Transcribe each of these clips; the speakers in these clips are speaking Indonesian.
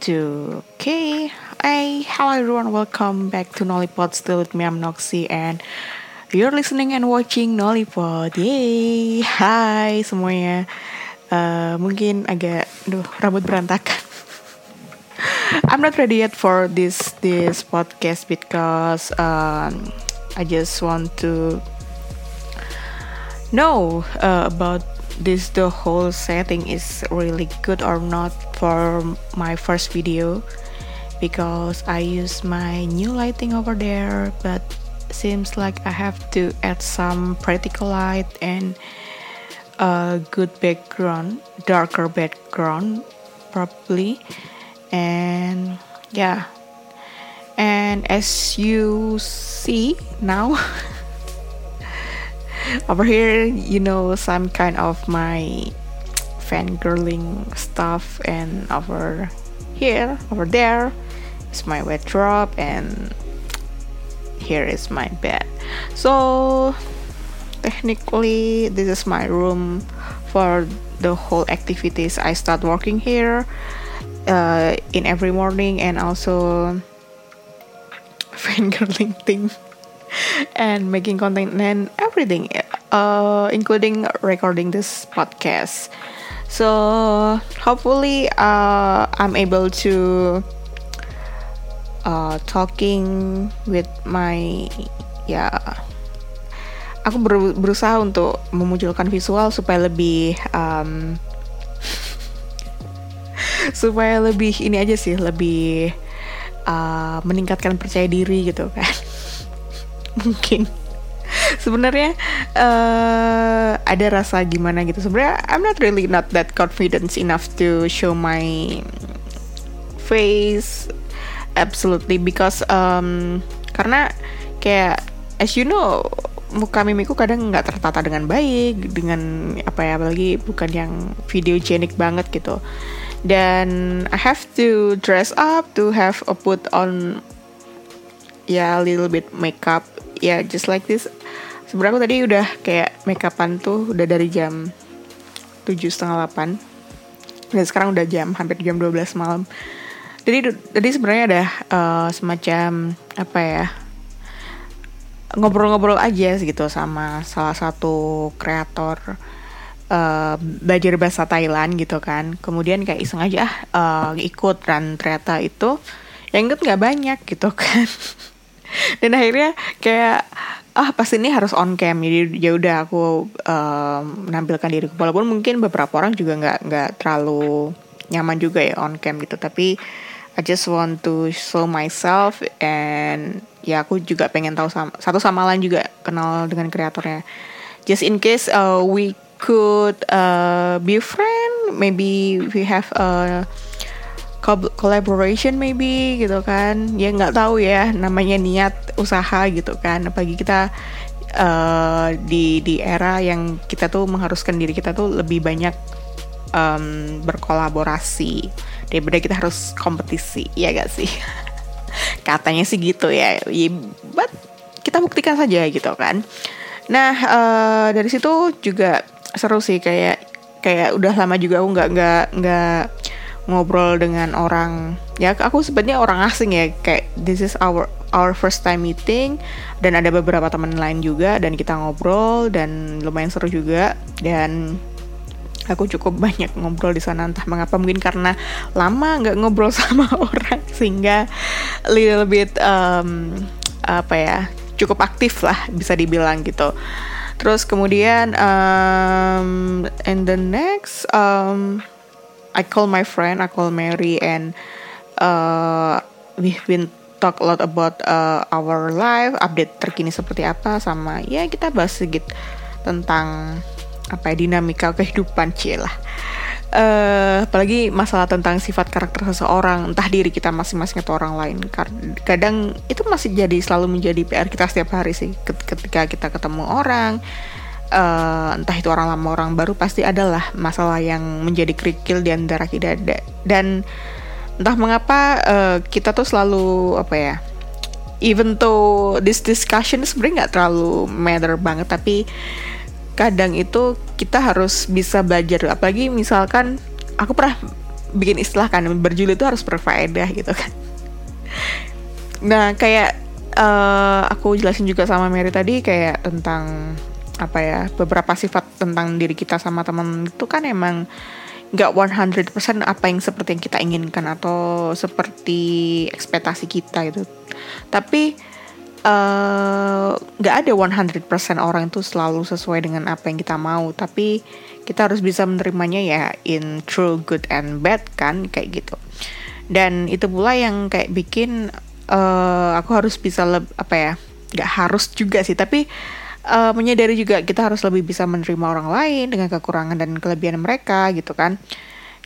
two. Okay, hey, hello everyone, welcome back to Nollipod. Still with me, I'm Noxy, and you're listening and watching Nollipod. Yay, hai semuanya. Uh, mungkin agak, duh, rambut berantakan. I'm not ready yet for this this podcast because um, I just want to know uh, about this the whole setting is really good or not for my first video because I use my new lighting over there but seems like I have to add some practical light and a good background darker background probably. And yeah. And as you see now over here you know some kind of my fangirling stuff and over here over there is my wardrobe and here is my bed. So technically this is my room for the whole activities. I start working here uh, in every morning and also fangirling thing and making content and everything, uh, including recording this podcast. So hopefully, uh, I'm able to uh, talking with my ya. Aku ber berusaha untuk memunculkan visual supaya lebih um, supaya lebih ini aja sih lebih uh, meningkatkan percaya diri gitu kan mungkin. Sebenarnya uh, ada rasa gimana gitu. Sebenarnya I'm not really not that confident enough to show my face absolutely because um, karena kayak as you know muka mimiku kadang nggak tertata dengan baik dengan apa ya apalagi bukan yang videogenic banget gitu. Dan I have to dress up to have a put on ya yeah, little bit makeup ya yeah, just like this. Sebenarnya aku tadi udah kayak makeupan tuh udah dari jam tujuh setengah delapan. Dan sekarang udah jam hampir jam 12 malam. Jadi jadi sebenarnya ada uh, semacam apa ya ngobrol-ngobrol aja gitu sama salah satu kreator uh, belajar bahasa Thailand gitu kan. Kemudian kayak iseng aja uh, ikut. Dan ternyata itu yang ikut nggak banyak gitu kan dan akhirnya kayak ah pas ini harus on cam jadi ya udah aku um, menampilkan diriku walaupun mungkin beberapa orang juga nggak nggak terlalu nyaman juga ya on cam gitu tapi I just want to show myself and ya aku juga pengen tahu sama, satu sama lain juga kenal dengan kreatornya. Just in case uh, we could uh, be friend maybe we have a collaboration maybe gitu kan. Ya nggak tahu ya namanya niat usaha gitu kan. Apalagi kita uh, di di era yang kita tuh mengharuskan diri kita tuh lebih banyak um, berkolaborasi daripada kita harus kompetisi ya gak sih? Katanya sih gitu ya, ya but kita buktikan saja gitu kan. Nah uh, dari situ juga seru sih. Kayak kayak udah lama juga aku nggak nggak nggak ngobrol dengan orang. Ya aku sebenarnya orang asing ya kayak this is our our first time meeting dan ada beberapa teman lain juga dan kita ngobrol dan lumayan seru juga dan aku cukup banyak ngobrol di sana entah mengapa mungkin karena lama nggak ngobrol sama orang sehingga little bit um, apa ya cukup aktif lah bisa dibilang gitu. Terus kemudian um, and the next um, I call my friend, I call Mary, and uh, we've been talk a lot about uh, our life, update terkini seperti apa, sama ya kita bahas sedikit tentang apa ya dinamika kehidupan lah. Uh, apalagi masalah tentang sifat karakter seseorang, entah diri kita masing-masing atau orang lain. Kadang itu masih jadi selalu menjadi PR kita setiap hari sih. Ketika kita ketemu orang, uh, entah itu orang lama orang baru pasti adalah masalah yang menjadi kerikil di antara kita. Dan entah mengapa uh, kita tuh selalu apa ya even though this discussion sebenarnya nggak terlalu matter banget tapi kadang itu kita harus bisa belajar. Apalagi misalkan aku pernah bikin istilah kan berjuli itu harus berfaedah gitu kan. Nah kayak uh, aku jelasin juga sama Mary tadi kayak tentang apa ya beberapa sifat tentang diri kita sama teman itu kan emang nggak 100% apa yang seperti yang kita inginkan atau seperti ekspektasi kita gitu. Tapi eh, nggak uh, ada 100% orang itu selalu sesuai dengan apa yang kita mau. Tapi kita harus bisa menerimanya ya in true good and bad kan kayak gitu. Dan itu pula yang kayak bikin uh, aku harus bisa lebih apa ya nggak harus juga sih. Tapi uh, menyadari juga kita harus lebih bisa menerima orang lain dengan kekurangan dan kelebihan mereka gitu kan.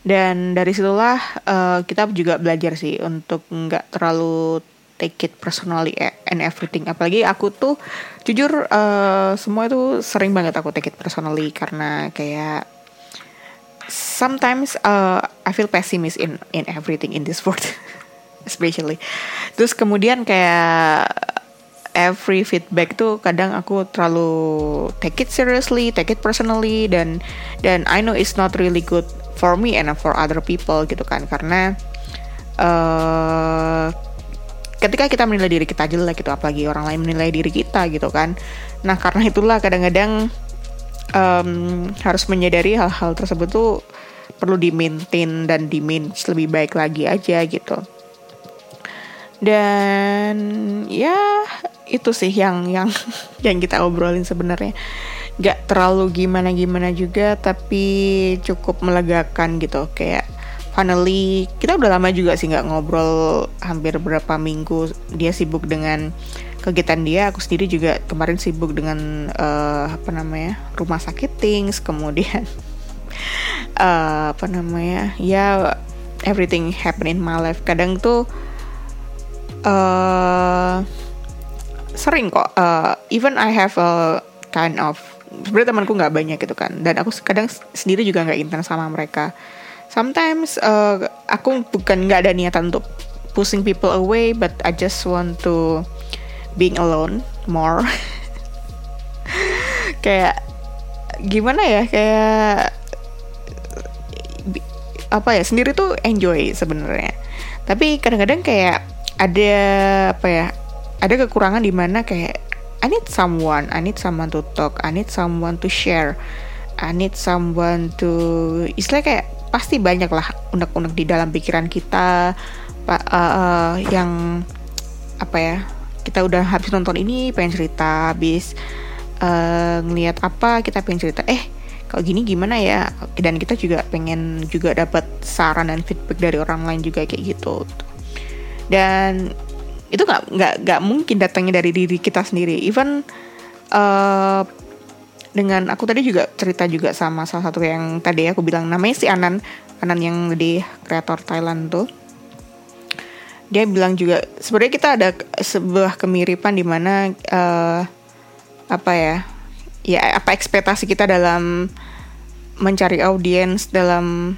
Dan dari situlah uh, kita juga belajar sih untuk nggak terlalu take it personally and everything. Apalagi aku tuh jujur uh, semua itu sering banget aku take it personally karena kayak sometimes uh, I feel pessimist in in everything in this world especially. Terus kemudian kayak every feedback tuh kadang aku terlalu take it seriously, take it personally dan dan I know it's not really good for me and for other people gitu kan. Karena uh, ketika kita menilai diri kita jelek gitu apalagi orang lain menilai diri kita gitu kan. Nah karena itulah kadang-kadang um, harus menyadari hal-hal tersebut tuh perlu di maintain dan di lebih baik lagi aja gitu dan ya itu sih yang yang yang kita obrolin sebenarnya. Nggak terlalu gimana gimana juga tapi cukup melegakan gitu. Kayak finally kita udah lama juga sih nggak ngobrol hampir berapa minggu. Dia sibuk dengan kegiatan dia. Aku sendiri juga kemarin sibuk dengan uh, apa namanya rumah sakit things. Kemudian uh, apa namanya ya everything happen in my life. Kadang tuh uh, sering kok. Uh, even I have a kind of sebenarnya temanku nggak banyak gitu kan. Dan aku kadang sendiri juga nggak intens sama mereka. Sometimes uh, aku bukan nggak ada niatan untuk pushing people away but I just want to being alone more. Kayak gimana ya? Kayak apa ya? Sendiri tuh enjoy sebenarnya. Tapi kadang-kadang kayak ada apa ya ada kekurangan di mana kayak I need someone, I need someone to talk, I need someone to share, I need someone to istilah kayak pasti banyak lah unek-unek di dalam pikiran kita uh, uh, yang apa ya kita udah habis nonton ini pengen cerita habis uh, ngelihat apa kita pengen cerita eh kalau gini gimana ya? Dan kita juga pengen juga dapat saran dan feedback dari orang lain juga kayak gitu dan itu nggak nggak nggak mungkin datangnya dari diri kita sendiri. Even uh, dengan aku tadi juga cerita juga sama salah satu yang tadi aku bilang namanya si Anan Anan yang di kreator Thailand tuh. Dia bilang juga sebenarnya kita ada sebuah kemiripan di mana uh, apa ya ya apa ekspektasi kita dalam mencari audiens dalam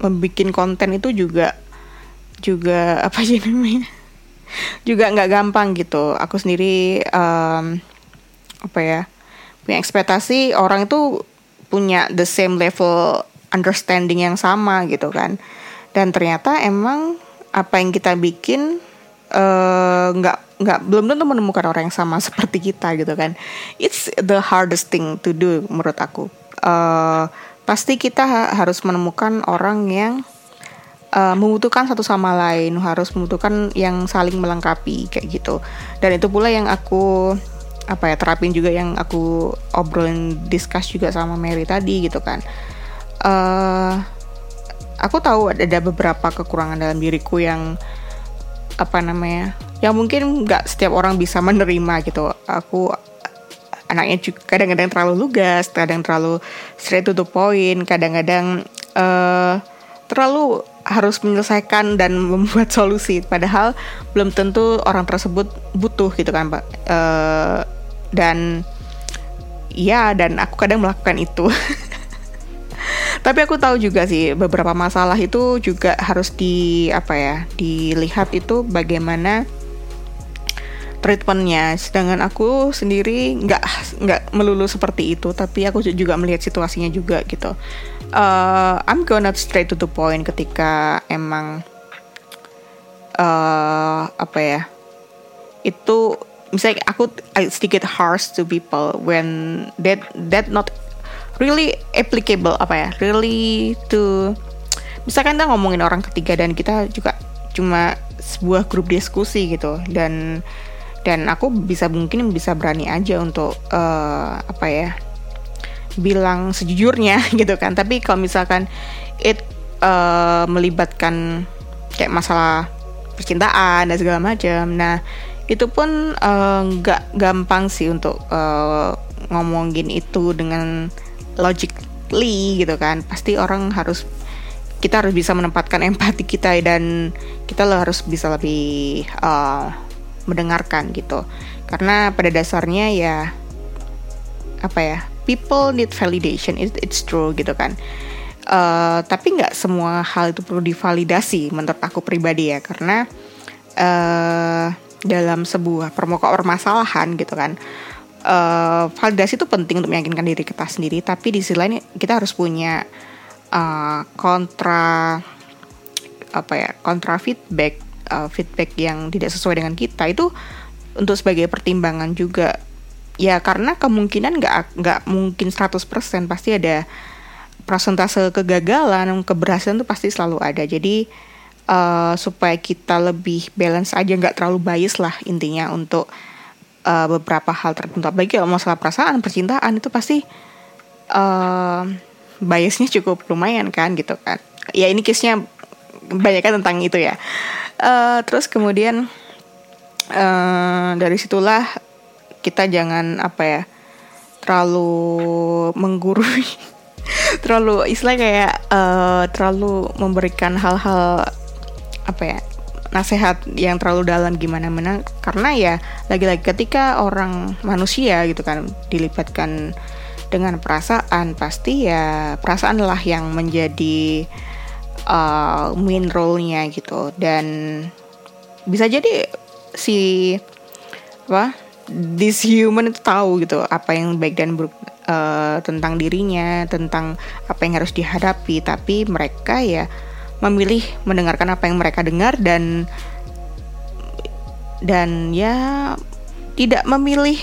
membuat konten itu juga juga apa sih namanya juga nggak gampang gitu. Aku sendiri um, apa ya punya ekspektasi orang itu punya the same level understanding yang sama gitu kan. Dan ternyata emang apa yang kita bikin uh, nggak uh, nggak belum tentu menemukan orang yang sama seperti kita gitu kan. It's the hardest thing to do menurut aku. Uh, pasti kita ha harus menemukan orang yang uh, membutuhkan satu sama lain, harus membutuhkan yang saling melengkapi kayak gitu. Dan itu pula yang aku apa ya terapin juga yang aku obrolin discuss juga sama Mary tadi gitu kan. Uh, aku tahu ada beberapa kekurangan dalam diriku yang apa namanya, yang mungkin nggak setiap orang bisa menerima gitu. Aku anaknya juga kadang-kadang terlalu lugas, kadang terlalu straight to the point, kadang-kadang uh, terlalu harus menyelesaikan dan membuat solusi. Padahal belum tentu orang tersebut butuh gitu kan pak. Uh, dan ya dan aku kadang melakukan itu. Tapi aku tahu juga sih beberapa masalah itu juga harus di apa ya dilihat itu bagaimana treatmentnya. Sedangkan aku sendiri nggak nggak melulu seperti itu tapi aku juga melihat situasinya juga gitu uh, I'm gonna straight to the point ketika emang uh, apa ya itu misalnya aku sedikit harsh to people when that that not really applicable apa ya really to misalkan kita ngomongin orang ketiga dan kita juga cuma sebuah grup diskusi gitu dan dan aku bisa mungkin bisa berani aja untuk uh, apa ya bilang sejujurnya gitu kan. Tapi kalau misalkan it uh, melibatkan kayak masalah percintaan dan segala macam nah itu pun eh, nggak uh, gampang sih untuk uh, ngomongin itu dengan logically gitu kan. Pasti orang harus kita harus bisa menempatkan empati kita dan kita harus bisa lebih uh, mendengarkan gitu. Karena pada dasarnya ya apa ya people need validation. It, it's true gitu kan. Uh, tapi nggak semua hal itu perlu divalidasi menurut aku pribadi ya karena uh, dalam sebuah permasalahan gitu kan uh, validasi itu penting untuk meyakinkan diri kita sendiri. Tapi di sisi lain kita harus punya uh, kontra apa ya kontra feedback uh, feedback yang tidak sesuai dengan kita. Itu untuk sebagai pertimbangan juga ya karena kemungkinan nggak nggak mungkin 100% pasti ada persentase kegagalan keberhasilan itu pasti selalu ada. Jadi uh, supaya kita lebih balance aja nggak terlalu bias lah intinya untuk uh, beberapa hal tertentu. Apalagi kalau masalah perasaan percintaan itu pasti uh, biasnya cukup lumayan kan gitu kan. Ya ini case-nya banyak kan tentang itu ya. Uh, terus kemudian uh, dari situlah kita jangan apa ya terlalu menggurui. Terlalu istilah kayak uh, terlalu memberikan hal-hal apa ya nasihat yang terlalu dalam gimana mana karena ya lagi-lagi ketika orang manusia gitu kan dilibatkan dengan perasaan pasti ya perasaan lah yang menjadi uh, main role-nya gitu. Dan bisa jadi si apa this human itu tahu gitu apa yang baik dan buruk uh, tentang dirinya tentang apa yang harus dihadapi. Tapi mereka ya memilih mendengarkan apa yang mereka dengar dan dan ya tidak memilih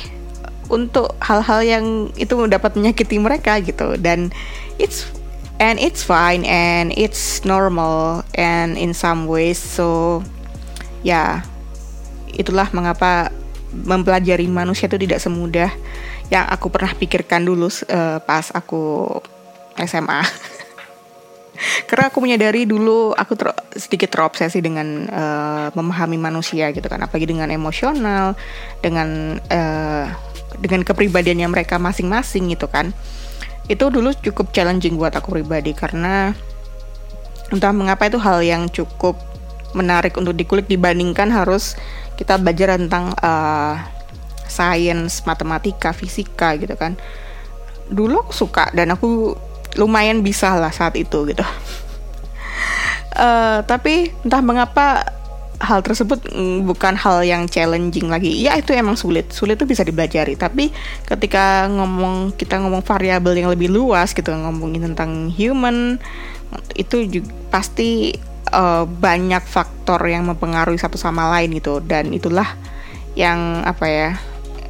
untuk hal-hal yang itu dapat menyakiti mereka gitu. Dan it's and it's fine and it's normal and in some ways so ya itulah mengapa mempelajari manusia itu tidak semudah yang aku pernah pikirkan dulu uh, pas aku SMA karena aku menyadari dulu aku ter, sedikit terobsesi dengan uh, memahami manusia gitu kan. Apalagi dengan emosional dengan uh, dengan kepribadiannya mereka masing-masing gitu kan. Itu dulu cukup challenging buat aku pribadi karena entah mengapa itu hal yang cukup menarik untuk dikulik dibandingkan harus kita belajar tentang uh, sains, matematika, fisika gitu kan. Dulu aku suka dan aku lumayan bisa lah saat itu gitu. Uh, tapi entah mengapa hal tersebut mm, bukan hal yang challenging lagi. Ya itu emang sulit. Sulit tuh bisa dipelajari tapi ketika ngomong kita ngomong variabel yang lebih luas gitu ngomongin tentang human itu juga pasti uh, banyak faktor yang mempengaruhi satu sama lain gitu. Dan itulah yang apa ya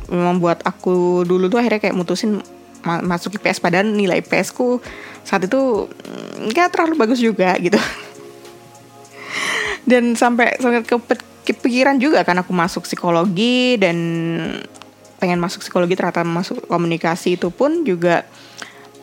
membuat aku dulu tuh akhirnya kayak mutusin ma masuk IPS padahal nilai IPS ku saat itu mm, nggak terlalu bagus juga gitu. Dan sampai sampai ke kepikiran juga kan aku masuk psikologi dan pengen masuk psikologi ternyata masuk komunikasi itu pun juga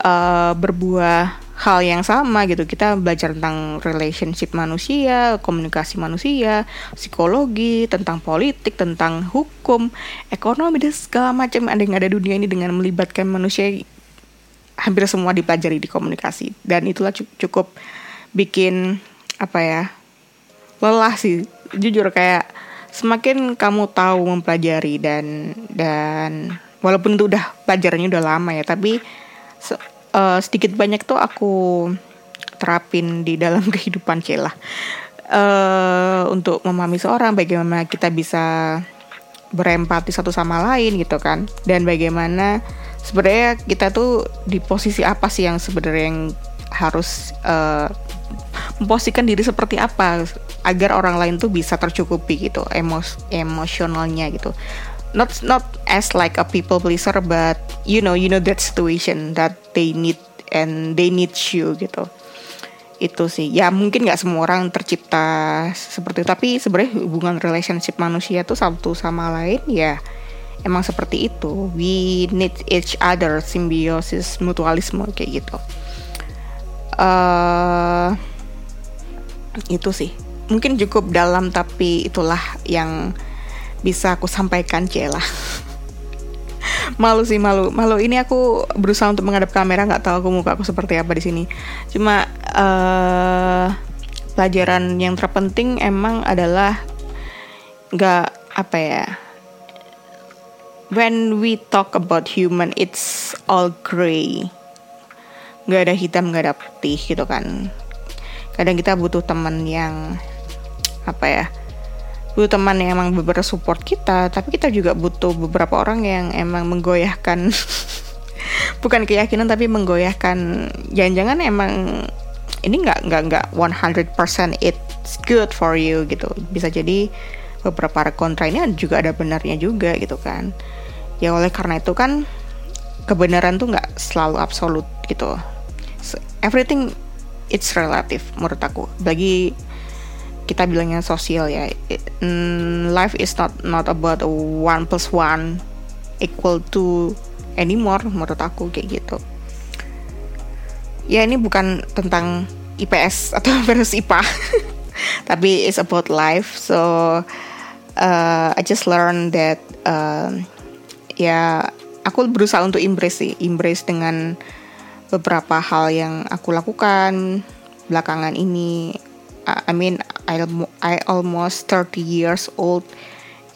uh, berbuah hal yang sama gitu. Kita belajar tentang relationship manusia komunikasi manusia psikologi tentang politik tentang hukum ekonomi dan segala macam ada yang ada dunia ini dengan melibatkan manusia. Hampir semua dipelajari di komunikasi. Dan itulah cukup bikin apa ya lelah sih. Jujur kayak semakin kamu tahu mempelajari dan dan walaupun itu udah pelajarannya udah lama ya tapi uh, sedikit banyak tuh aku terapin di dalam kehidupan Cila uh, untuk memahami seorang bagaimana kita bisa berempati satu sama lain gitu kan. Dan bagaimana sebenarnya kita tuh di posisi apa sih yang sebenarnya yang harus uh, memposisikan diri seperti apa agar orang lain tuh bisa tercukupi gitu emos emosionalnya gitu not not as like a people pleaser but you know you know that situation that they need and they need you gitu. Itu sih. Ya mungkin nggak semua orang tercipta seperti itu tapi sebenarnya hubungan relationship manusia tuh satu sama lain ya emang seperti itu. We need each other simbiosis mutualisme kayak gitu. Uh, itu sih. Mungkin cukup dalam tapi itulah yang bisa aku sampaikan Cela. Malu sih malu. Malu. Ini aku berusaha untuk menghadap kamera nggak tahu aku muka aku seperti apa di sini. Cuma uh, pelajaran yang terpenting emang adalah nggak apa ya when we talk about human it's all gray nggak ada hitam nggak ada putih gitu kan. Kadang kita butuh teman yang apa ya butuh teman yang emang beberapa support kita tapi kita juga butuh beberapa orang yang emang menggoyahkan bukan keyakinan tapi menggoyahkan. Jangan-jangan emang ini nggak nggak nggak 100% it's good for you gitu. Bisa jadi beberapa kontra ini juga ada benarnya juga gitu kan. Ya oleh karena itu kan kebenaran tuh nggak selalu absolut gitu. Everything it's relative menurut aku. Bagi kita bilangnya sosial ya mm, life is not not about one plus one equal to anymore menurut aku kayak gitu. Ya ini bukan tentang IPS atau versus IPA tapi it's about life. So uh, I just learned that uh, ya aku berusaha untuk embrace sih embrace dengan beberapa hal yang aku lakukan belakangan ini I mean I I almost 30 years old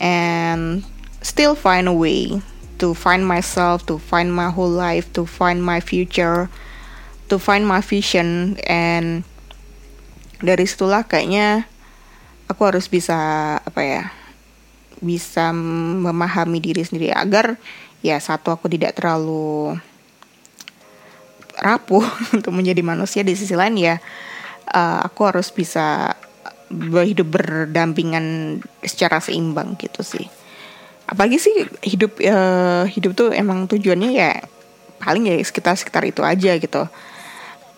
and still find a way to find myself, to find my whole life, to find my future, to find my vision. And dari situlah kayaknya aku harus bisa apa ya bisa memahami diri sendiri agar ya satu aku tidak terlalu rapuh untuk menjadi manusia. Di sisi lain ya uh, aku harus bisa hidup berdampingan secara seimbang gitu sih. Apalagi sih hidup uh, hidup tuh emang tujuannya ya paling ya sekitar sekitar itu aja gitu.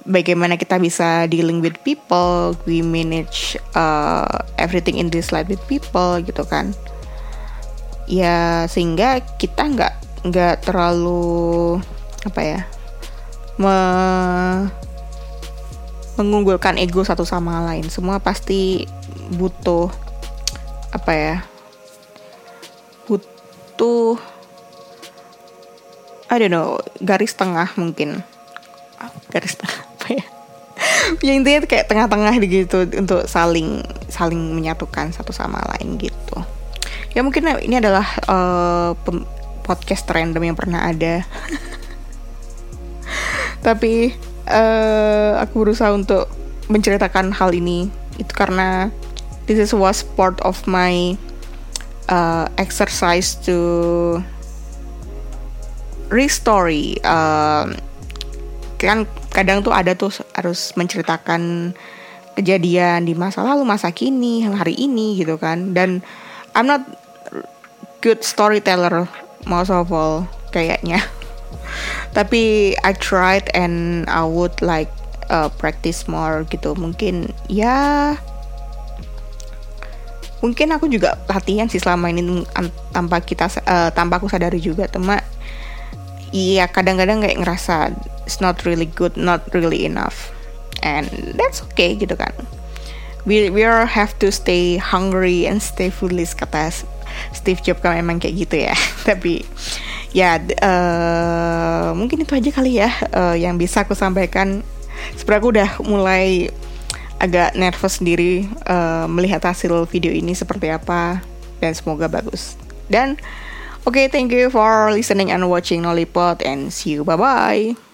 Bagaimana kita bisa dealing with people we manage uh, everything in this life with people gitu kan. Ya sehingga kita nggak nggak terlalu apa ya mengunggulkan ego satu sama lain. Semua pasti butuh apa ya? Butuh I don't know, garis tengah mungkin. Garis tengah apa ya? ya intinya kayak tengah-tengah gitu untuk saling saling menyatukan satu sama lain gitu. Ya mungkin ini adalah uh, podcast random yang pernah ada. Tapi uh, aku berusaha untuk menceritakan hal ini. Itu karena this is was part of my uh, exercise to restory uh, kan kadang tuh ada tuh harus menceritakan kejadian di masa lalu masa kini hari ini gitu kan. Dan I'm not good storyteller most of all kayaknya tapi I tried and I would like uh, practice more gitu. Mungkin ya mungkin aku juga latihan sih selama ini tanpa kita uh, tanpa aku sadari juga. Teman iya kadang-kadang kayak ngerasa it's not really good not really enough. And that's okay gitu kan. We we are have to stay hungry and stay foolish kata Steve Jobs kan memang kayak gitu ya. Tapi ya uh, mungkin itu aja kali ya uh, yang bisa aku sampaikan. Sebenarnya aku udah mulai agak nervous sendiri uh, melihat hasil video ini seperti apa dan semoga bagus. Dan oke okay, thank you for listening and watching Lollipop and see you. Bye bye